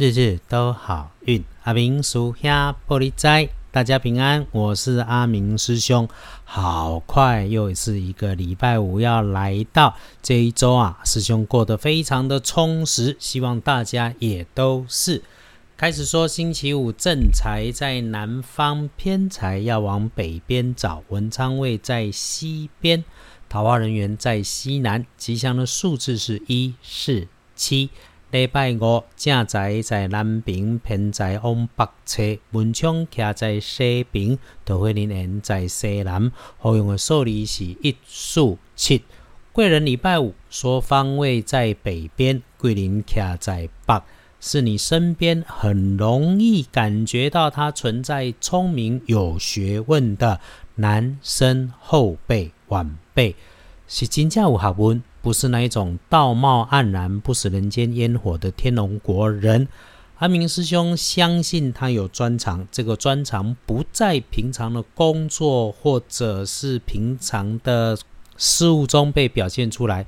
日日都好运。阿明属下玻璃斋，大家平安，我是阿明师兄。好快又是一个礼拜五要来到，这一周啊，师兄过得非常的充实，希望大家也都是。开始说星期五正财在南方，偏财要往北边找，文昌位在西边，桃花人员在西南，吉祥的数字是一四七。礼拜五正在在南边，偏在往北侧，文昌徛在西边，桃花人缘在西南。好用的数字是一、四、七。贵人礼拜五说方位在北边，贵人徛在北，是你身边很容易感觉到他存在聪明有学问的男生后辈晚辈，是真正有学问。不是那一种道貌岸然、不食人间烟火的天龙国人。阿明师兄相信他有专长，这个专长不在平常的工作或者是平常的事物中被表现出来。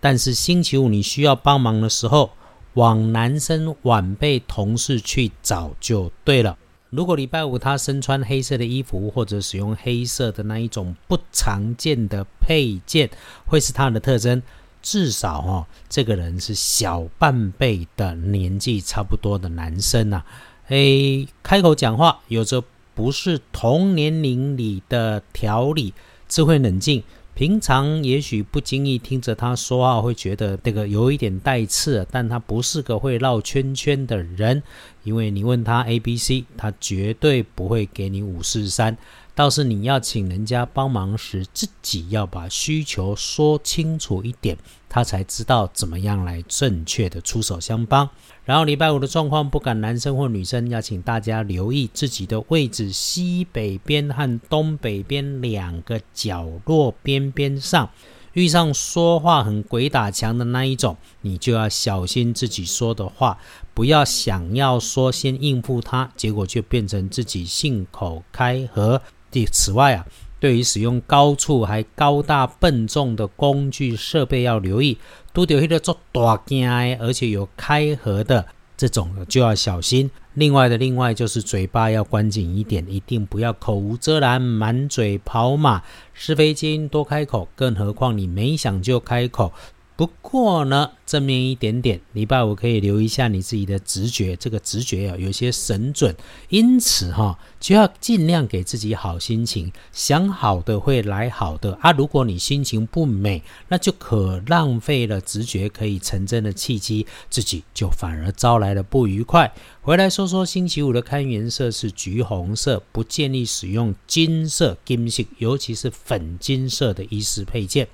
但是星期五你需要帮忙的时候，往男生晚辈同事去找就对了。如果礼拜五他身穿黑色的衣服，或者使用黑色的那一种不常见的配件，会是他的特征。至少哦，这个人是小半辈的年纪差不多的男生呐。诶，开口讲话有着不是同年龄里的条理，智慧冷静。平常也许不经意听着他说话，会觉得这个有一点带刺，但他不是个会绕圈圈的人，因为你问他 A、B、C，他绝对不会给你五四三。倒是你要请人家帮忙时，自己要把需求说清楚一点，他才知道怎么样来正确的出手相帮。然后礼拜五的状况，不管男生或女生，要请大家留意自己的位置，西北边和东北边两个角落边边上，遇上说话很鬼打墙的那一种，你就要小心自己说的话，不要想要说先应付他，结果却变成自己信口开河。第此外啊，对于使用高处还高大笨重的工具设备要留意，都得迄个做大件而且有开合的这种就要小心。另外的另外就是嘴巴要关紧一点，一定不要口无遮拦，满嘴跑马，是非经多开口。更何况你没想就开口。不过呢，正面一点点，礼拜五可以留一下你自己的直觉，这个直觉啊有些神准，因此哈就要尽量给自己好心情，想好的会来好的啊。如果你心情不美，那就可浪费了直觉可以成真的契机，自己就反而招来了不愉快。回来说说星期五的看颜色是橘红色，不建议使用金色、金色，尤其是粉金色的衣饰配件。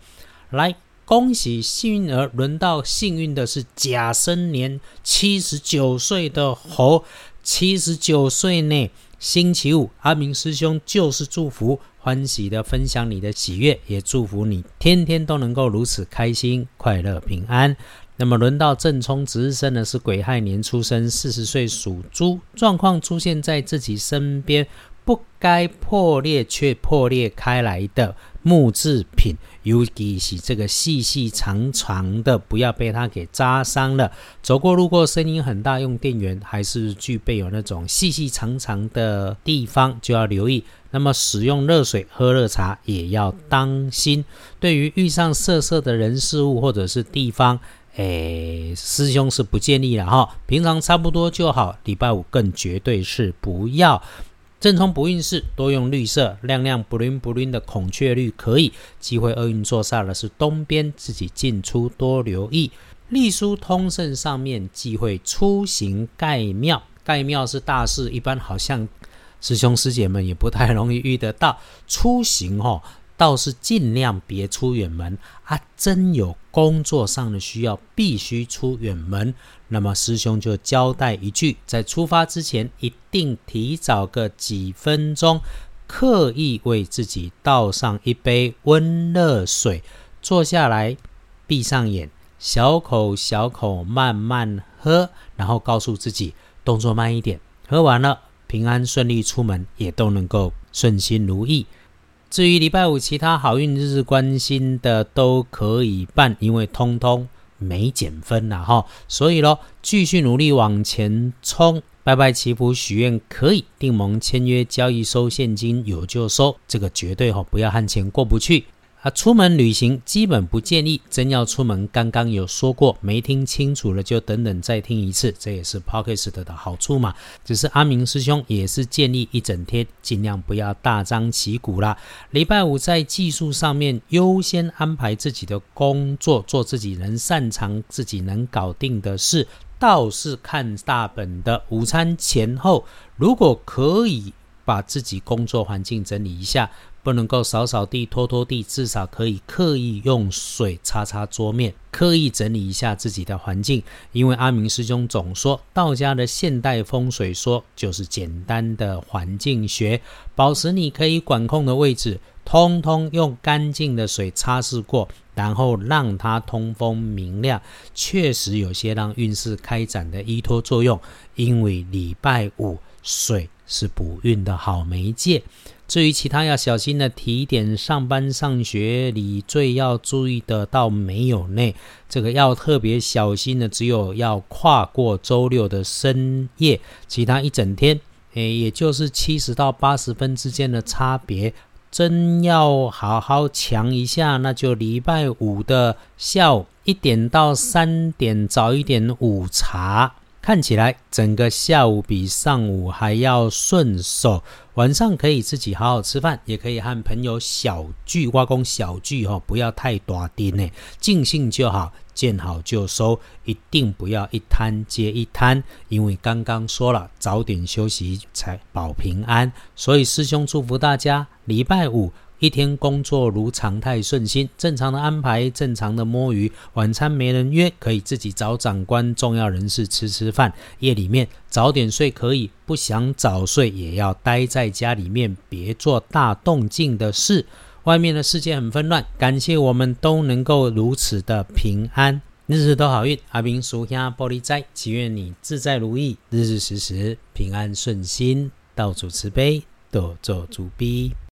来。恭喜幸运儿，轮到幸运的是甲申年七十九岁的猴，七十九岁呢。星期五，阿明师兄就是祝福，欢喜的分享你的喜悦，也祝福你天天都能够如此开心、快乐、平安。那么轮到正冲值日生呢，是癸亥年出生，四十岁属猪，状况出现在自己身边，不该破裂却破裂开来的。木制品，尤其是这个细细长长的，不要被它给扎伤了。走过路过，声音很大，用电源还是具备有那种细细长长的地方，就要留意。那么使用热水喝热茶也要当心。对于遇上色色的人事物或者是地方，诶，师兄是不建议了哈。平常差不多就好，礼拜五更绝对是不要。正冲不运势，多用绿色，亮亮不灵不灵的孔雀绿可以。机会厄运坐煞的是东边，自己进出多留意。隶书通胜上面忌讳出行盖庙，盖庙是大事，一般好像师兄师姐们也不太容易遇得到。出行哦。倒是尽量别出远门啊！真有工作上的需要，必须出远门，那么师兄就交代一句：在出发之前，一定提早个几分钟，刻意为自己倒上一杯温热水，坐下来，闭上眼，小口小口慢慢喝，然后告诉自己动作慢一点，喝完了，平安顺利出门，也都能够顺心如意。至于礼拜五其他好运日关心的都可以办，因为通通没减分了哈。所以咯，继续努力往前冲，拜拜祈福许愿可以，订盟签约交易收现金有就收，这个绝对哈不要和钱过不去。啊，出门旅行基本不建议，真要出门，刚刚有说过，没听清楚了就等等再听一次，这也是 Podcast 的好处嘛。只是阿明师兄也是建议一整天尽量不要大张旗鼓啦。礼拜五在技术上面优先安排自己的工作，做自己能擅长、自己能搞定的事，倒是看大本的午餐前后，如果可以把自己工作环境整理一下。不能够扫扫地、拖拖地，至少可以刻意用水擦擦桌面，刻意整理一下自己的环境。因为阿明师兄总说，道家的现代风水说就是简单的环境学，保持你可以管控的位置，通通用干净的水擦拭过，然后让它通风明亮，确实有些让运势开展的依托作用。因为礼拜五水是补运的好媒介。至于其他要小心的提点，上班上学里最要注意的倒没有呢。这个要特别小心的，只有要跨过周六的深夜，其他一整天，诶，也就是七十到八十分之间的差别。真要好好强一下，那就礼拜五的下午一点到三点，早一点午茶。看起来整个下午比上午还要顺手，晚上可以自己好好吃饭，也可以和朋友小聚，挖工小聚哈，不要太多丁呢，尽兴就好，见好就收，一定不要一摊接一摊，因为刚刚说了，早点休息才保平安，所以师兄祝福大家礼拜五。一天工作如常态顺心，正常的安排，正常的摸鱼。晚餐没人约，可以自己找长官、重要人士吃吃饭。夜里面早点睡可以，不想早睡也要待在家里面，别做大动静的事。外面的世界很纷乱，感谢我们都能够如此的平安，日日都好运。阿明属下玻璃斋，祈愿你自在如意，日日时时平安顺心，到处慈悲，多做主逼。